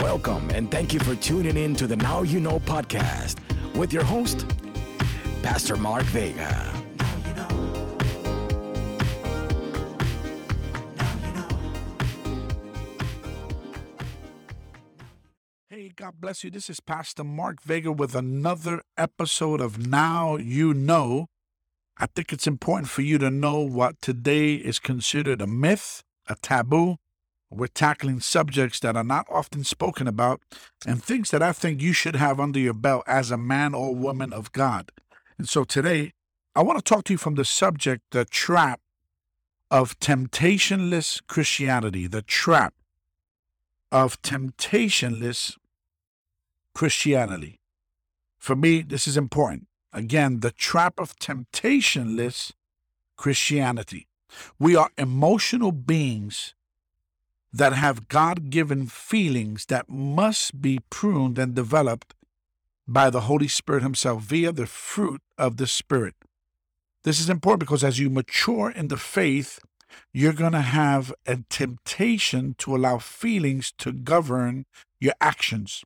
Welcome and thank you for tuning in to the Now You Know podcast with your host, Pastor Mark Vega. Hey, God bless you. This is Pastor Mark Vega with another episode of Now You Know. I think it's important for you to know what today is considered a myth, a taboo. We're tackling subjects that are not often spoken about and things that I think you should have under your belt as a man or woman of God. And so today, I want to talk to you from the subject, the trap of temptationless Christianity, the trap of temptationless Christianity. For me, this is important. Again, the trap of temptationless Christianity. We are emotional beings that have God given feelings that must be pruned and developed by the Holy Spirit Himself via the fruit of the Spirit. This is important because as you mature in the faith, you're going to have a temptation to allow feelings to govern your actions,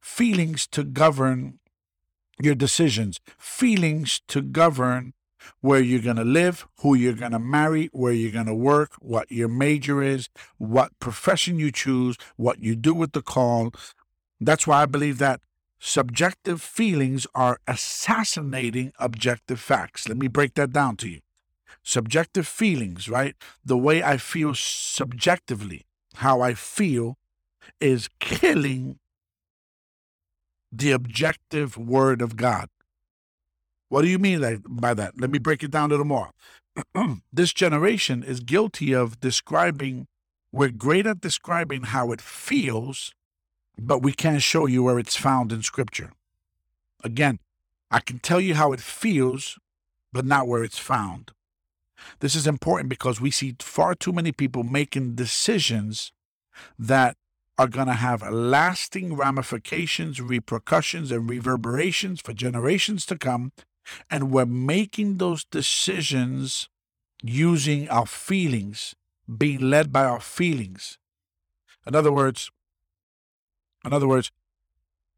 feelings to govern your decisions, feelings to govern where you're going to live, who you're going to marry, where you're going to work, what your major is, what profession you choose, what you do with the call. That's why I believe that subjective feelings are assassinating objective facts. Let me break that down to you. Subjective feelings, right? The way I feel subjectively, how I feel, is killing the objective word of God. What do you mean by that? Let me break it down a little more. this generation is guilty of describing, we're great at describing how it feels, but we can't show you where it's found in Scripture. Again, I can tell you how it feels, but not where it's found. This is important because we see far too many people making decisions that are going to have lasting ramifications, repercussions, and reverberations for generations to come. And we're making those decisions using our feelings, being led by our feelings. In other words, in other words,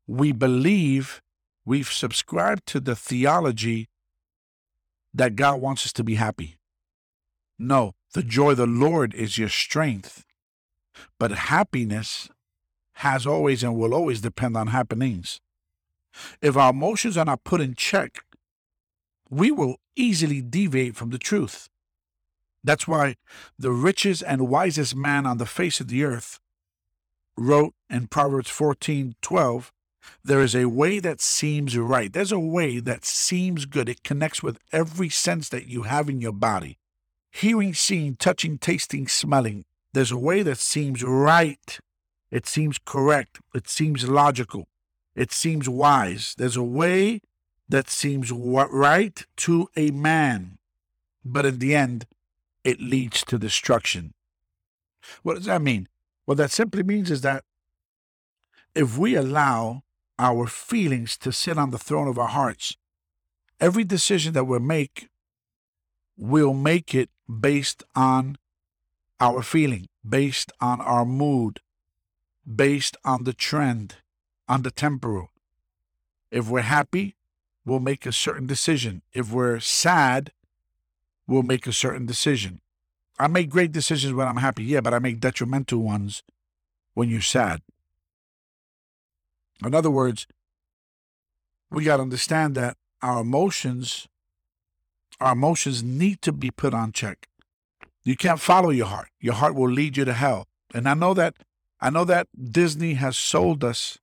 we believe we've subscribed to the theology that God wants us to be happy. No, the joy of the Lord is your strength. But happiness has always and will always depend on happenings. If our emotions are not put in check, we will easily deviate from the truth. That's why the richest and wisest man on the face of the earth wrote in Proverbs 14 12, there is a way that seems right. There's a way that seems good. It connects with every sense that you have in your body hearing, seeing, touching, tasting, smelling. There's a way that seems right. It seems correct. It seems logical. It seems wise. There's a way that seems right to a man, but in the end, it leads to destruction. What does that mean? What that simply means is that if we allow our feelings to sit on the throne of our hearts, every decision that we make, we'll make it based on our feeling, based on our mood, based on the trend, on the temporal. If we're happy, we'll make a certain decision. If we're sad, we'll make a certain decision. I make great decisions when I'm happy, yeah, but I make detrimental ones when you're sad. In other words, we got to understand that our emotions, our emotions need to be put on check. You can't follow your heart. Your heart will lead you to hell. And I know that I know that Disney has sold us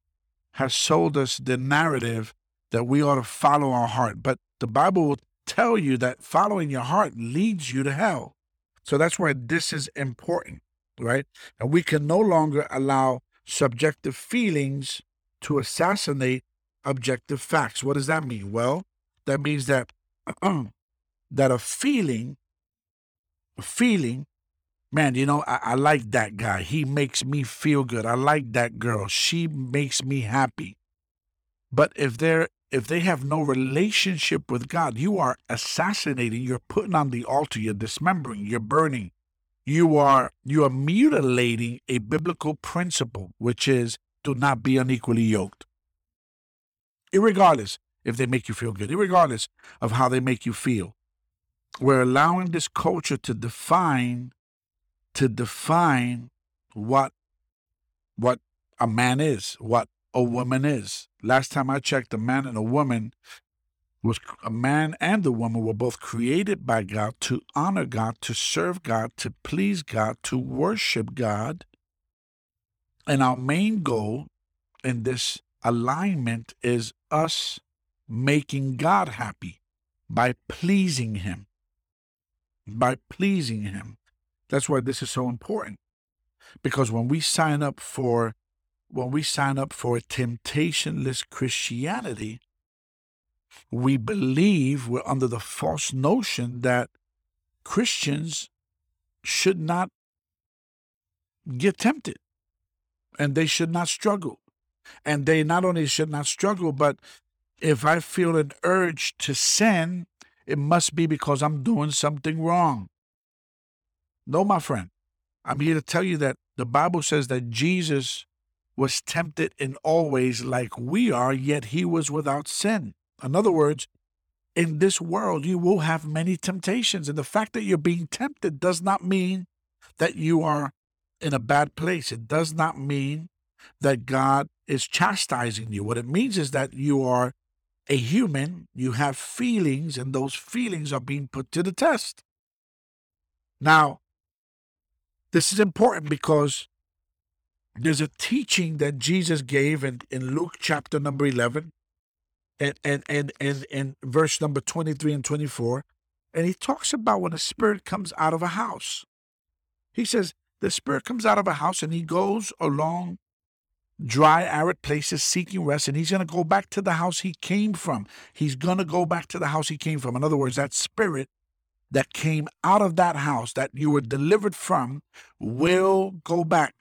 has sold us the narrative that we ought to follow our heart. But the Bible will tell you that following your heart leads you to hell. So that's why this is important, right? And we can no longer allow subjective feelings to assassinate objective facts. What does that mean? Well, that means that that a feeling, a feeling man, you know, I, I, like that guy. He makes me feel good. I like that girl. She makes me happy. But if they're if they have no relationship with God, you are assassinating, you're putting on the altar, you're dismembering, you're burning. You are you are mutilating a biblical principle, which is do not be unequally yoked. Irregardless if they make you feel good, irregardless of how they make you feel. We're allowing this culture to define to define what what a man is, what a woman is. Last time I checked, a man and a woman was a man and a woman were both created by God to honor God, to serve God, to please God, to worship God. And our main goal in this alignment is us making God happy by pleasing Him. By pleasing Him. That's why this is so important. Because when we sign up for when we sign up for a temptationless Christianity, we believe we're under the false notion that Christians should not get tempted and they should not struggle. And they not only should not struggle, but if I feel an urge to sin, it must be because I'm doing something wrong. No, my friend, I'm here to tell you that the Bible says that Jesus was tempted in all ways like we are, yet he was without sin. In other words, in this world, you will have many temptations. And the fact that you're being tempted does not mean that you are in a bad place. It does not mean that God is chastising you. What it means is that you are a human, you have feelings, and those feelings are being put to the test. Now, this is important because there's a teaching that Jesus gave in, in Luke chapter number 11 and, and, and, and, and verse number 23 and 24. And he talks about when a spirit comes out of a house. He says, the spirit comes out of a house and he goes along dry, arid places seeking rest, and he's going to go back to the house he came from. He's going to go back to the house he came from. In other words, that spirit that came out of that house that you were delivered from will go back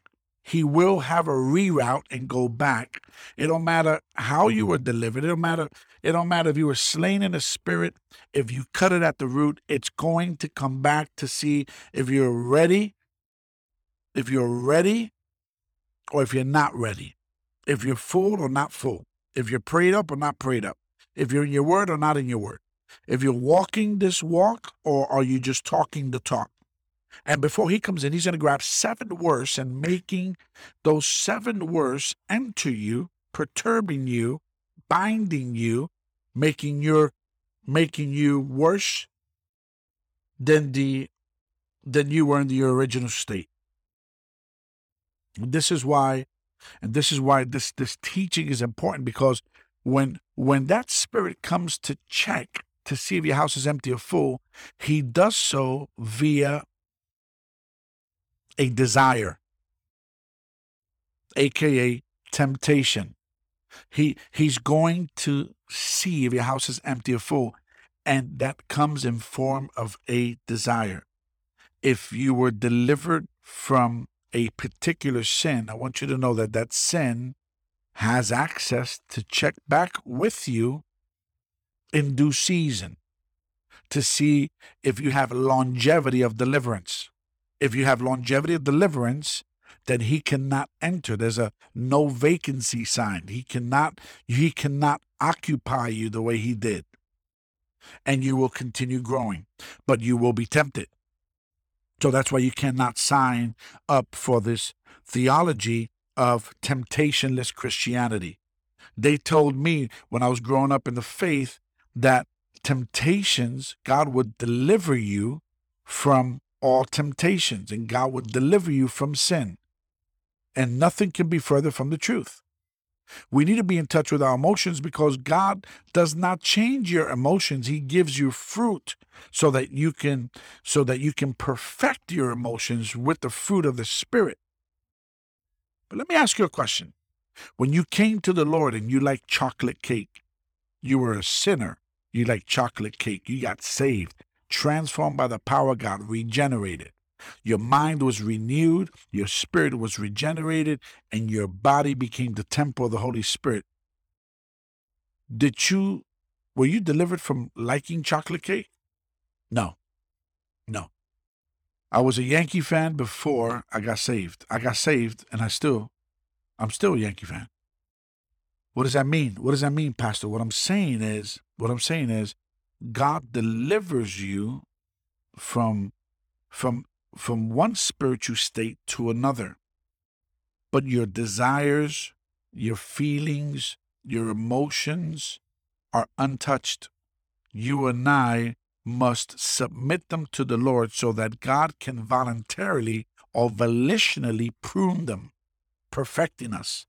he will have a reroute and go back. It don't matter how you were delivered. It don't matter. It don't matter if you were slain in the spirit. If you cut it at the root, it's going to come back to see if you're ready. If you're ready, or if you're not ready. If you're full or not full. If you're prayed up or not prayed up. If you're in your word or not in your word. If you're walking this walk or are you just talking the talk? And before he comes in, he's going to grab seven worse and making those seven worse enter you, perturbing you, binding you, making your making you worse than the than you were in your original state. This is why, and this is why this this teaching is important because when when that spirit comes to check to see if your house is empty or full, he does so via a desire, aka temptation. He he's going to see if your house is empty or full, and that comes in form of a desire. If you were delivered from a particular sin, I want you to know that that sin has access to check back with you in due season to see if you have longevity of deliverance if you have longevity of deliverance, then he cannot enter. There's a no vacancy sign. He cannot he cannot occupy you the way he did. And you will continue growing, but you will be tempted. So that's why you cannot sign up for this theology of temptationless Christianity. They told me when I was growing up in the faith that temptations, God would deliver you from all temptations, and God will deliver you from sin. And nothing can be further from the truth. We need to be in touch with our emotions because God does not change your emotions. He gives you fruit so that you can so that you can perfect your emotions with the fruit of the spirit. But let me ask you a question. When you came to the Lord and you liked chocolate cake, you were a sinner, you liked chocolate cake, you got saved transformed by the power of God, regenerated. Your mind was renewed, your spirit was regenerated, and your body became the temple of the Holy Spirit. Did you, were you delivered from liking chocolate cake? No. No. I was a Yankee fan before I got saved. I got saved and I still, I'm still a Yankee fan. What does that mean? What does that mean, Pastor? What I'm saying is, what I'm saying is, God delivers you from from from one spiritual state to another. But your desires, your feelings, your emotions are untouched. You and I must submit them to the Lord so that God can voluntarily or volitionally prune them, perfecting us,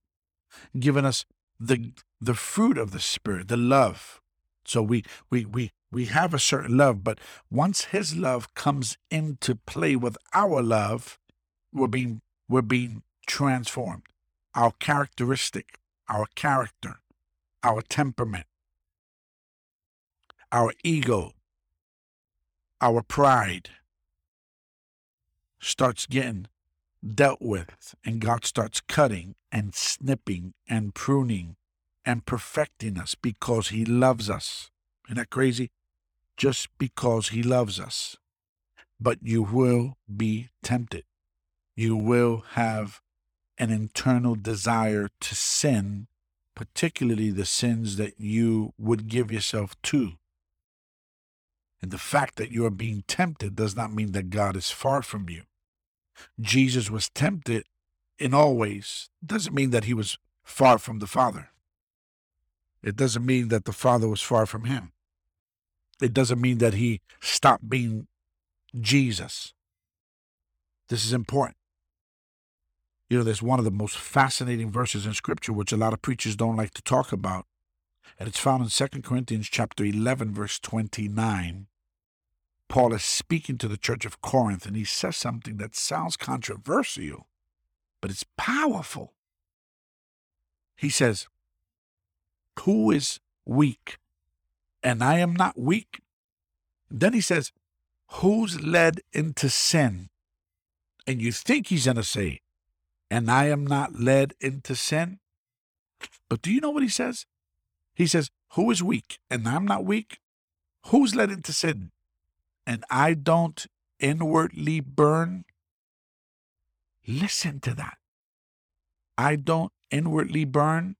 giving us the the fruit of the Spirit, the love. So we we we we have a certain love, but once his love comes into play with our love, we're being we're being transformed. Our characteristic, our character, our temperament, our ego, our pride starts getting dealt with, and God starts cutting and snipping and pruning and perfecting us because He loves us. Isn't that crazy? Just because He loves us. But you will be tempted. You will have an internal desire to sin, particularly the sins that you would give yourself to. And the fact that you are being tempted does not mean that God is far from you. Jesus was tempted in all ways. Doesn't mean that he was far from the Father. It doesn't mean that the Father was far from him. It doesn't mean that he stopped being Jesus. This is important. You know, there's one of the most fascinating verses in Scripture, which a lot of preachers don't like to talk about. And it's found in 2 Corinthians chapter 11, verse 29. Paul is speaking to the church of Corinth, and he says something that sounds controversial, but it's powerful. He says, Who is weak? And I am not weak. Then he says, Who's led into sin? And you think he's going to say, And I am not led into sin? But do you know what he says? He says, Who is weak? And I'm not weak? Who's led into sin? and I don't inwardly burn, listen to that. I don't inwardly burn.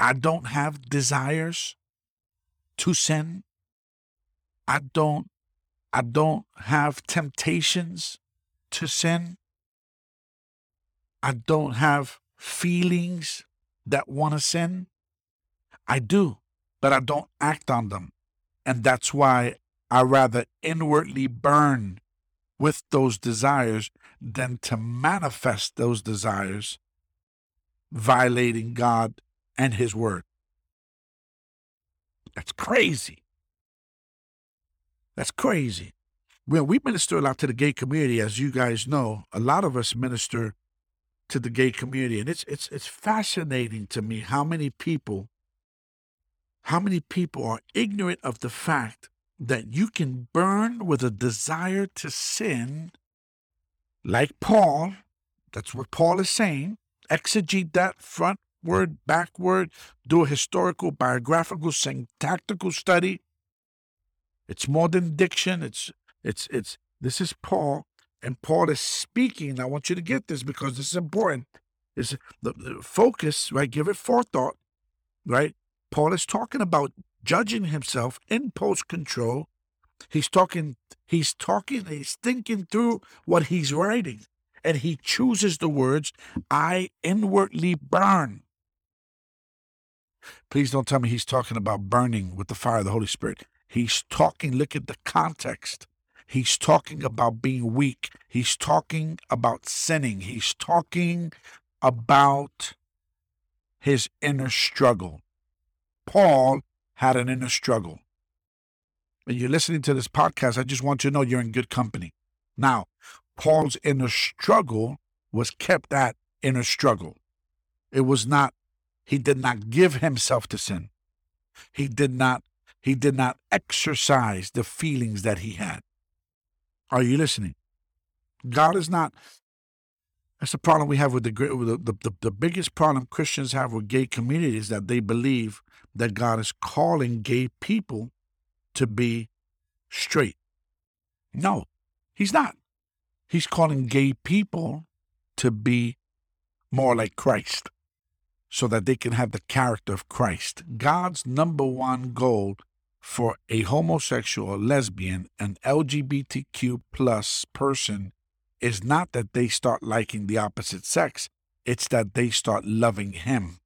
I don't have desires to sin. I don't I don't have temptations to sin. I don't have feelings that want to sin. I do, but I don't act on them. And that's why I rather inwardly burn with those desires than to manifest those desires, violating God and His Word. That's crazy. That's crazy. Well, we minister a lot to the gay community, as you guys know. A lot of us minister to the gay community, and it's it's it's fascinating to me how many people, how many people are ignorant of the fact that you can burn with a desire to sin, like Paul. That's what Paul is saying. Exegete that front word, backward, do a historical, biographical, syntactical study. It's more than diction. It's it's it's this is Paul, and Paul is speaking. I want you to get this because this is important. Is the, the focus, right? Give it forethought, right? Paul is talking about judging himself in post control. He's talking, he's talking, he's thinking through what he's writing. And he chooses the words, I inwardly burn. Please don't tell me he's talking about burning with the fire of the Holy Spirit. He's talking, look at the context. He's talking about being weak. He's talking about sinning. He's talking about his inner struggle. Paul had an inner struggle. When you're listening to this podcast, I just want you to know you're in good company. Now, Paul's inner struggle was kept that inner struggle. It was not, he did not give himself to sin. He did not, he did not exercise the feelings that he had. Are you listening? God is not, that's the problem we have with the, the, the, the biggest problem Christians have with gay communities that they believe that God is calling gay people to be straight. No, he's not. He's calling gay people to be more like Christ. So that they can have the character of Christ. God's number one goal for a homosexual, lesbian, an LGBTQ plus person is not that they start liking the opposite sex, it's that they start loving him.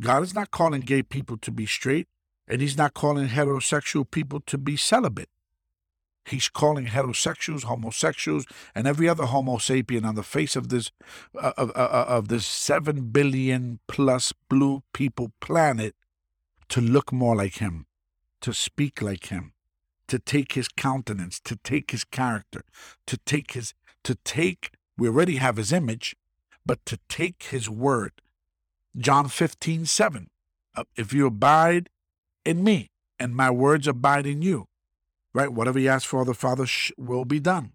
God is not calling gay people to be straight, and he's not calling heterosexual people to be celibate. He's calling heterosexuals, homosexuals, and every other Homo sapien on the face of this uh, of, uh, uh, of this seven billion plus blue people planet to look more like him, to speak like him, to take his countenance, to take his character, to take his to take. We already have his image, but to take his word. John 15, 7. Uh, if you abide in me and my words abide in you, right? Whatever you ask for the Father sh- will be done.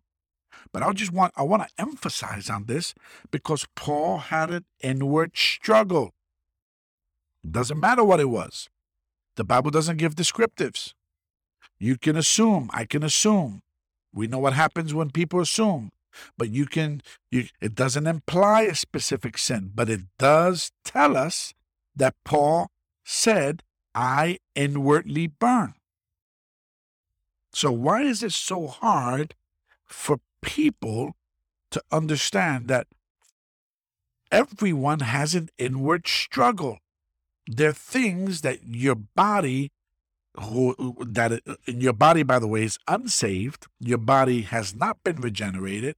But I just want I want to emphasize on this because Paul had an inward struggle. Doesn't matter what it was. The Bible doesn't give descriptives. You can assume, I can assume. We know what happens when people assume. But you can you it doesn't imply a specific sin, but it does tell us that Paul said, I inwardly burn. So, why is it so hard for people to understand that everyone has an inward struggle? There are things that your body, who, that uh, your body, by the way, is unsaved. Your body has not been regenerated.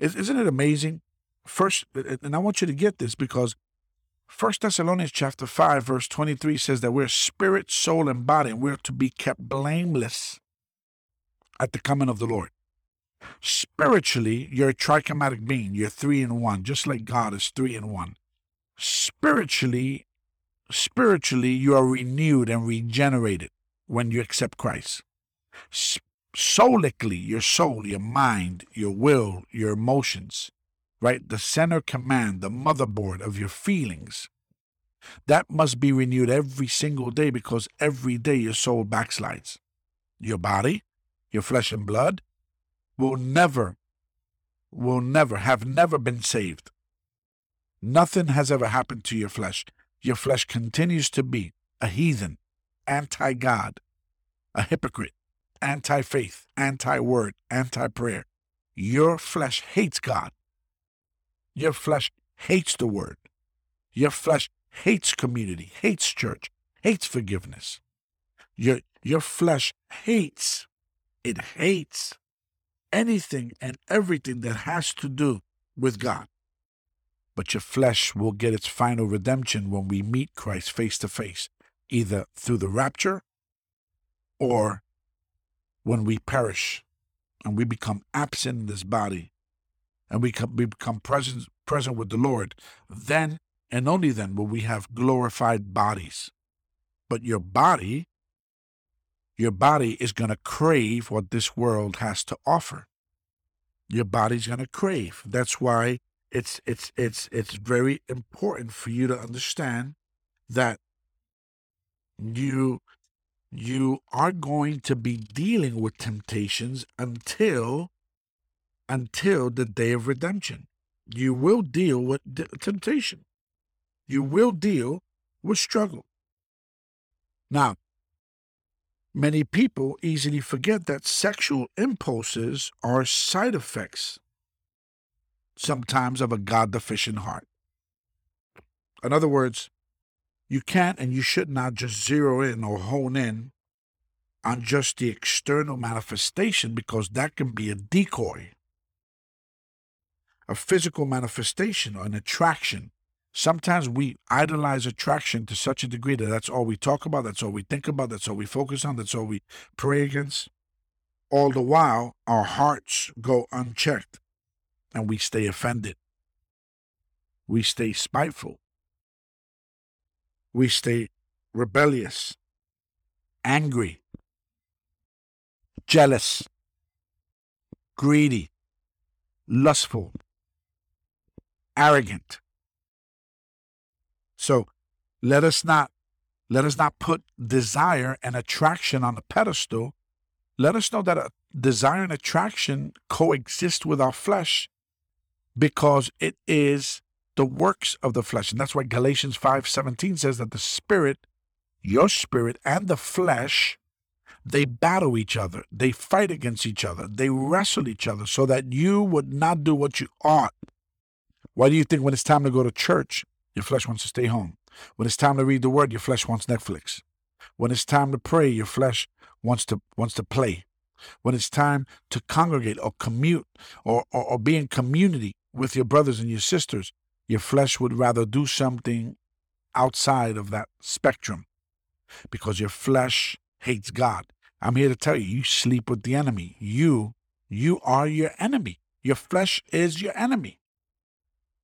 Isn't it amazing? First, uh, uh, and I want you to get this because First Thessalonians chapter 5, verse 23 says that we're spirit, soul, and body, and we're to be kept blameless at the coming of the Lord. Spiritually, you're a trichromatic being. You're three in one, just like God is three in one. Spiritually, spiritually, you are renewed and regenerated when you accept Christ. Soulically, your soul, your mind, your will, your emotions, right? The center command, the motherboard of your feelings, that must be renewed every single day because every day your soul backslides. Your body, your flesh and blood, will never, will never, have never been saved. Nothing has ever happened to your flesh. Your flesh continues to be a heathen, anti God, a hypocrite, anti faith, anti word, anti prayer. Your flesh hates God. Your flesh hates the word. Your flesh hates community, hates church, hates forgiveness. Your, your flesh hates it hates anything and everything that has to do with God. But your flesh will get its final redemption when we meet Christ face to face, either through the rapture or when we perish and we become absent in this body and we, we become present, present with the Lord. Then and only then will we have glorified bodies. But your body your body is going to crave what this world has to offer. Your body's going to crave. That's why it's it's it's it's very important for you to understand that you you are going to be dealing with temptations until until the day of redemption. You will deal with temptation. You will deal with struggle. Now, Many people easily forget that sexual impulses are side effects, sometimes, of a God deficient heart. In other words, you can't and you should not just zero in or hone in on just the external manifestation because that can be a decoy. A physical manifestation an attraction Sometimes we idolize attraction to such a degree that that's all we talk about, that's all we think about, that's all we focus on, that's all we pray against. All the while, our hearts go unchecked and we stay offended. We stay spiteful. We stay rebellious, angry, jealous, greedy, lustful, arrogant so let us not let us not put desire and attraction on a pedestal. Let us know that desire and attraction coexist with our flesh because it is the works of the flesh. And that's why Galatians 5:17 says that the spirit, your spirit and the flesh, they battle each other. They fight against each other. They wrestle each other so that you would not do what you ought. Why do you think when it's time to go to church, your flesh wants to stay home? When it's time to read the word, your flesh wants Netflix. When it's time to pray, your flesh wants to wants to play. When it's time to congregate or commute or, or, or be in community with your brothers and your sisters, your flesh would rather do something outside of that spectrum because your flesh hates God. I'm here to tell you, you sleep with the enemy. You, you are your enemy. Your flesh is your enemy.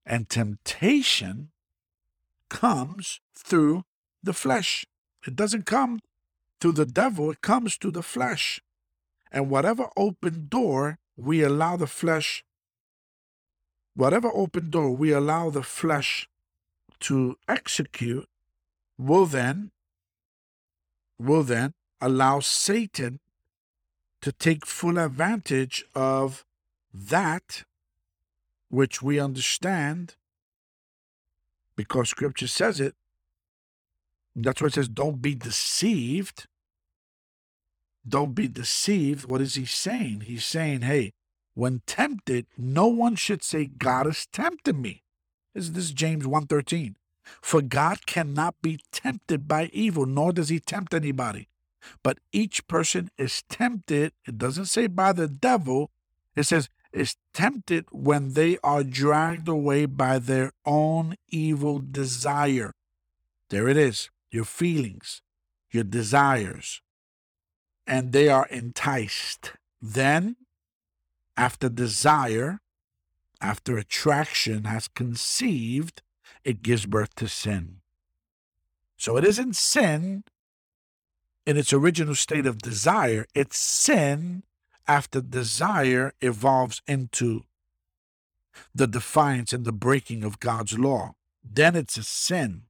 And temptation comes through the flesh. It doesn't come through the devil, it comes through the flesh. And whatever open door we allow the flesh, whatever open door we allow the flesh to execute, will then, will then allow Satan to take full advantage of that which we understand because scripture says it. That's why it says, don't be deceived. Don't be deceived. What is he saying? He's saying, hey, when tempted, no one should say, God is tempting me. This, this is James 1.13. For God cannot be tempted by evil, nor does he tempt anybody. But each person is tempted, it doesn't say by the devil, it says is tempted when they are dragged away by their own evil desire. There it is, your feelings, your desires, and they are enticed. Then, after desire, after attraction has conceived, it gives birth to sin. So it isn't sin in its original state of desire, it's sin after desire evolves into the defiance and the breaking of God's law. Then it's a sin.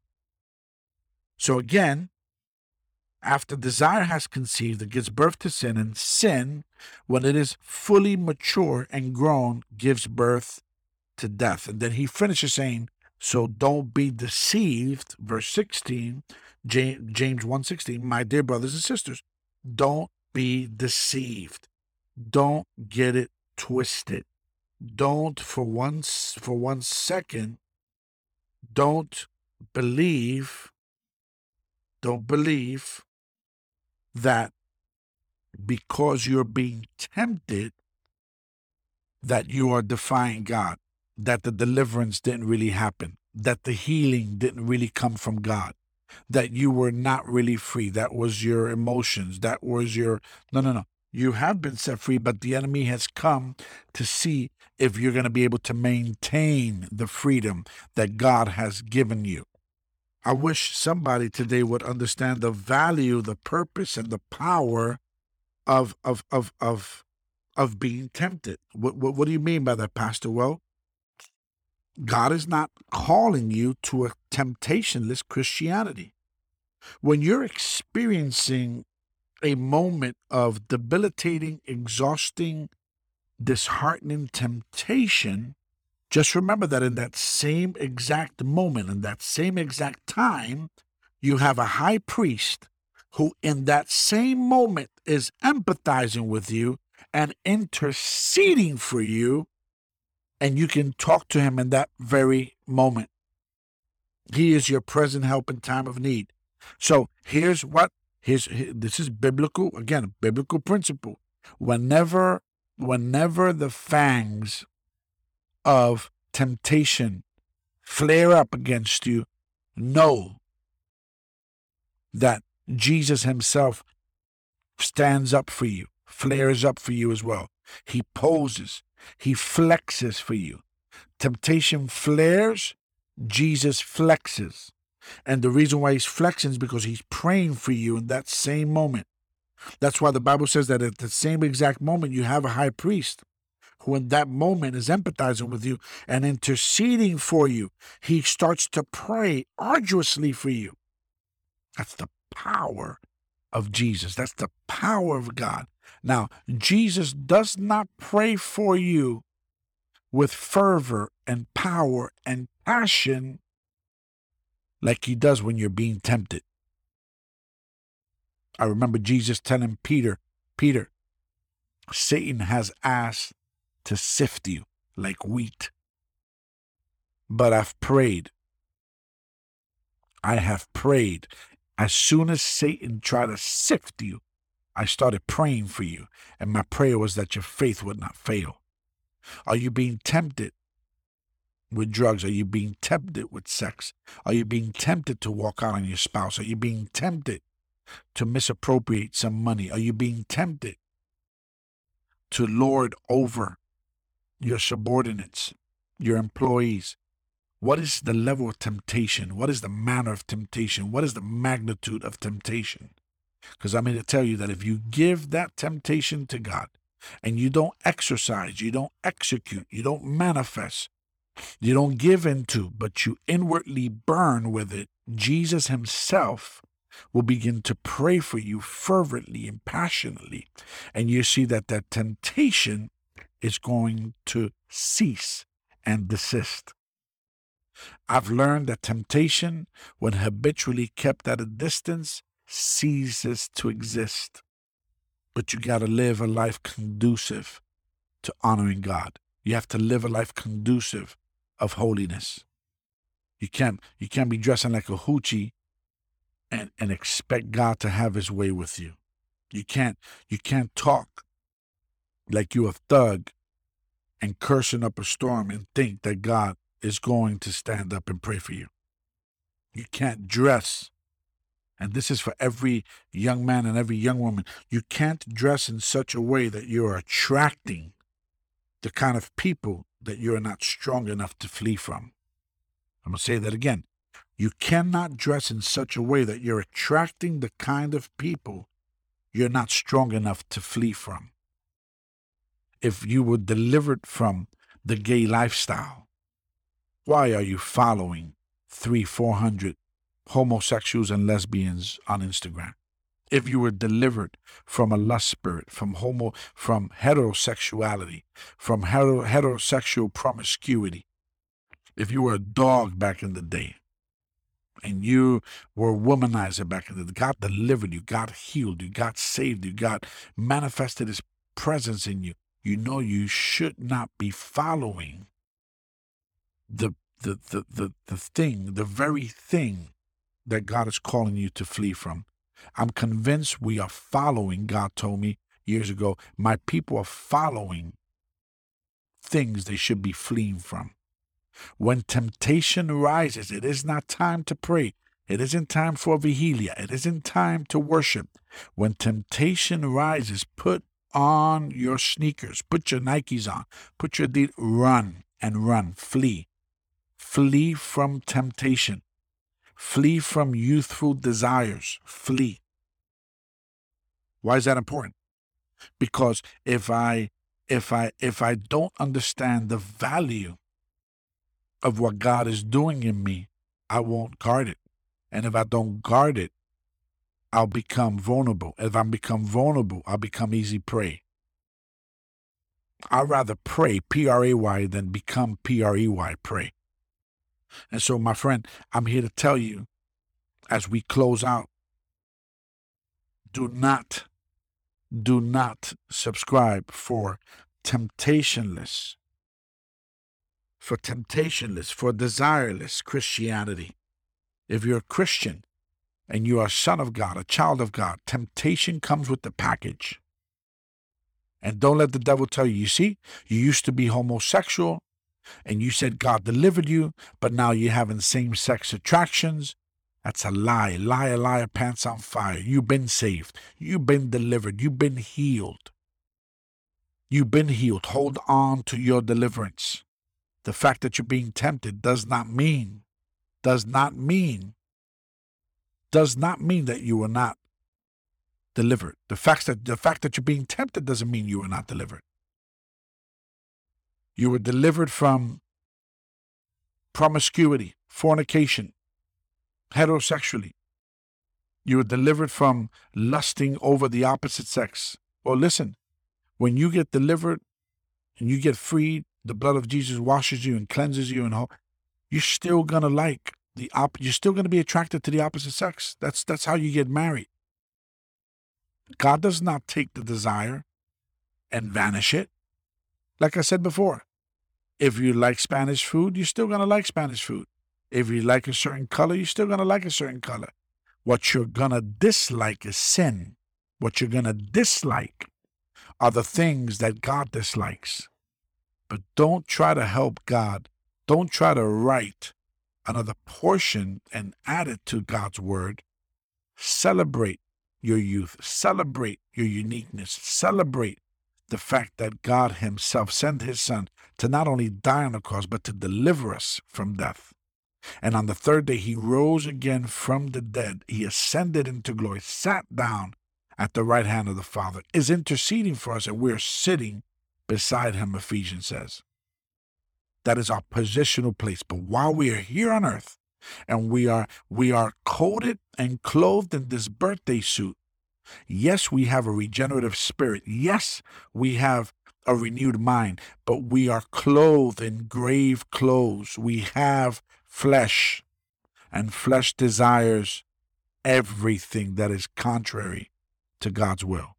So again, after desire has conceived, it gives birth to sin, and sin, when it is fully mature and grown, gives birth to death. And then he finishes saying, So don't be deceived, verse 16, James 1:16, my dear brothers and sisters, don't be deceived. Don't get it twisted. Don't for once for one second don't believe don't believe that because you're being tempted that you are defying God, that the deliverance didn't really happen, that the healing didn't really come from God, that you were not really free. That was your emotions. That was your. No, no, no. You have been set free, but the enemy has come to see if you're going to be able to maintain the freedom that God has given you. I wish somebody today would understand the value, the purpose, and the power of of of of of being tempted. What what, what do you mean by that, Pastor? Well, God is not calling you to a temptationless Christianity. When you're experiencing a moment of debilitating, exhausting, disheartening temptation, just remember that in that same exact moment, in that same exact time, you have a high priest who, in that same moment, is empathizing with you and interceding for you, and you can talk to him in that very moment. He is your present help in time of need. So here's what Here's, this is biblical, again, biblical principle. Whenever, whenever the fangs of temptation flare up against you, know that Jesus himself stands up for you, flares up for you as well. He poses, he flexes for you. Temptation flares, Jesus flexes. And the reason why he's flexing is because he's praying for you in that same moment. That's why the Bible says that at the same exact moment, you have a high priest who, in that moment, is empathizing with you and interceding for you. He starts to pray arduously for you. That's the power of Jesus. That's the power of God. Now, Jesus does not pray for you with fervor and power and passion like he does when you're being tempted. I remember Jesus telling Peter, Peter, Satan has asked to sift you like wheat. But I've prayed. I have prayed. As soon as Satan tried to sift you, I started praying for you. And my prayer was that your faith would not fail. Are you being tempted with drugs? Are you being tempted with sex? Are you being tempted to walk out on your spouse? Are you being tempted to misappropriate some money? Are you being tempted to lord over your subordinates, your employees? What is the level of temptation? What is the manner of temptation? What is the magnitude of temptation? Because I'm here to tell you that if you give that temptation to God and you don't exercise, you don't execute, you don't manifest, you don't give into, but you inwardly burn with it, Jesus Himself will begin to pray for you fervently and passionately. And you see that that temptation is going to cease and desist. I've learned that temptation, when habitually kept at a distance, ceases to exist. But you got to live a life conducive to honoring God. You have to live a life conducive of holiness. You can't you can't be dressing like a hoochie and, and expect God to have his way with you. You can't you can't talk like you a thug and cursing up a storm and think that God is going to stand up and pray for you. You can't dress and this is for every young man and every young woman. You can't dress in such a way that you're attracting the kind of people that you're not strong enough to flee from. I'm going to say that again. You cannot dress in such a way that you're attracting the kind of people you're not strong enough to flee from. If you were delivered from the gay lifestyle, why are you following three, four hundred homosexuals and lesbians on Instagram? If you were delivered from a lust spirit, from homo, from heterosexuality, from hetero, heterosexual promiscuity, if you were a dog back in the day, and you were a womanizer back in the day, God delivered you, God healed you, God saved you, God manifested His presence in you. You know you should not be following the the the the, the thing, the very thing that God is calling you to flee from. I'm convinced we are following, God told me years ago, my people are following things they should be fleeing from. When temptation rises, it is not time to pray. It isn't time for vigilia. It isn't time to worship. When temptation rises, put on your sneakers, put your Nikes on, put your de- run and run, flee. Flee from temptation. Flee from youthful desires. Flee. Why is that important? Because if I if I if I don't understand the value of what God is doing in me, I won't guard it. And if I don't guard it, I'll become vulnerable. If I become vulnerable, I'll become easy prey. I'd rather pray, P R A Y, than become P R E Y, pray. And so, my friend, I'm here to tell you as we close out do not, do not subscribe for temptationless, for temptationless, for desireless Christianity. If you're a Christian and you are a son of God, a child of God, temptation comes with the package. And don't let the devil tell you, you see, you used to be homosexual and you said God delivered you, but now you're having same sex attractions. That's a lie. Liar, liar, pants on fire. You've been saved. You've been delivered. You've been healed. You've been healed. Hold on to your deliverance. The fact that you're being tempted does not mean, does not mean, does not mean that you are not delivered. The fact that the fact that you're being tempted doesn't mean you are not delivered. You were delivered from promiscuity, fornication, heterosexually. You were delivered from lusting over the opposite sex. Well, listen, when you get delivered and you get freed, the blood of Jesus washes you and cleanses you and all, you're still gonna like the op you're still gonna be attracted to the opposite sex. That's that's how you get married. God does not take the desire and vanish it. Like I said before, if you like Spanish food, you're still gonna like Spanish food. If you like a certain color, you're still gonna like a certain color. What you're gonna dislike is sin. What you're gonna dislike are the things that God dislikes. But don't try to help God. Don't try to write another portion and add it to God's word. Celebrate your youth. Celebrate your uniqueness. Celebrate the fact that God Himself sent His Son to not only die on the cross, but to deliver us from death. And on the third day, He rose again from the dead. He ascended into glory, sat down at the right hand of the Father, is interceding for us, and we're sitting beside Him, Ephesians says. That is our positional place. But while we are here on earth, and we are we are coated and clothed in this birthday suit Yes, we have a regenerative spirit. Yes, we have a renewed mind, but we are clothed in grave clothes. We have flesh, and flesh desires everything that is contrary to God's will.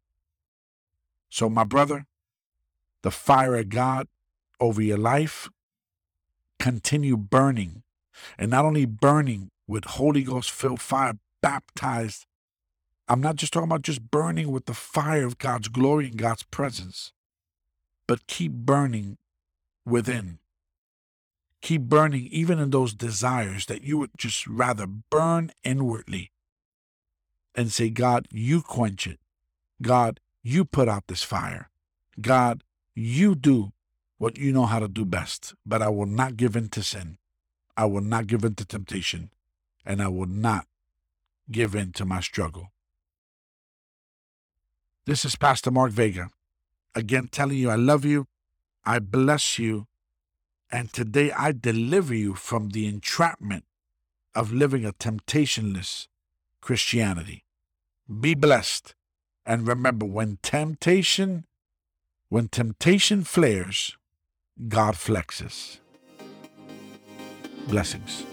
So, my brother, the fire of God over your life continue burning, and not only burning with Holy Ghost filled fire, baptized I'm not just talking about just burning with the fire of God's glory and God's presence, but keep burning within. Keep burning even in those desires that you would just rather burn inwardly and say, God, you quench it. God, you put out this fire. God, you do what you know how to do best, but I will not give in to sin. I will not give in to temptation, and I will not give in to my struggle. This is Pastor Mark Vega. Again, telling you I love you, I bless you, and today I deliver you from the entrapment of living a temptationless Christianity. Be blessed. And remember, when temptation, when temptation flares, God flexes. Blessings.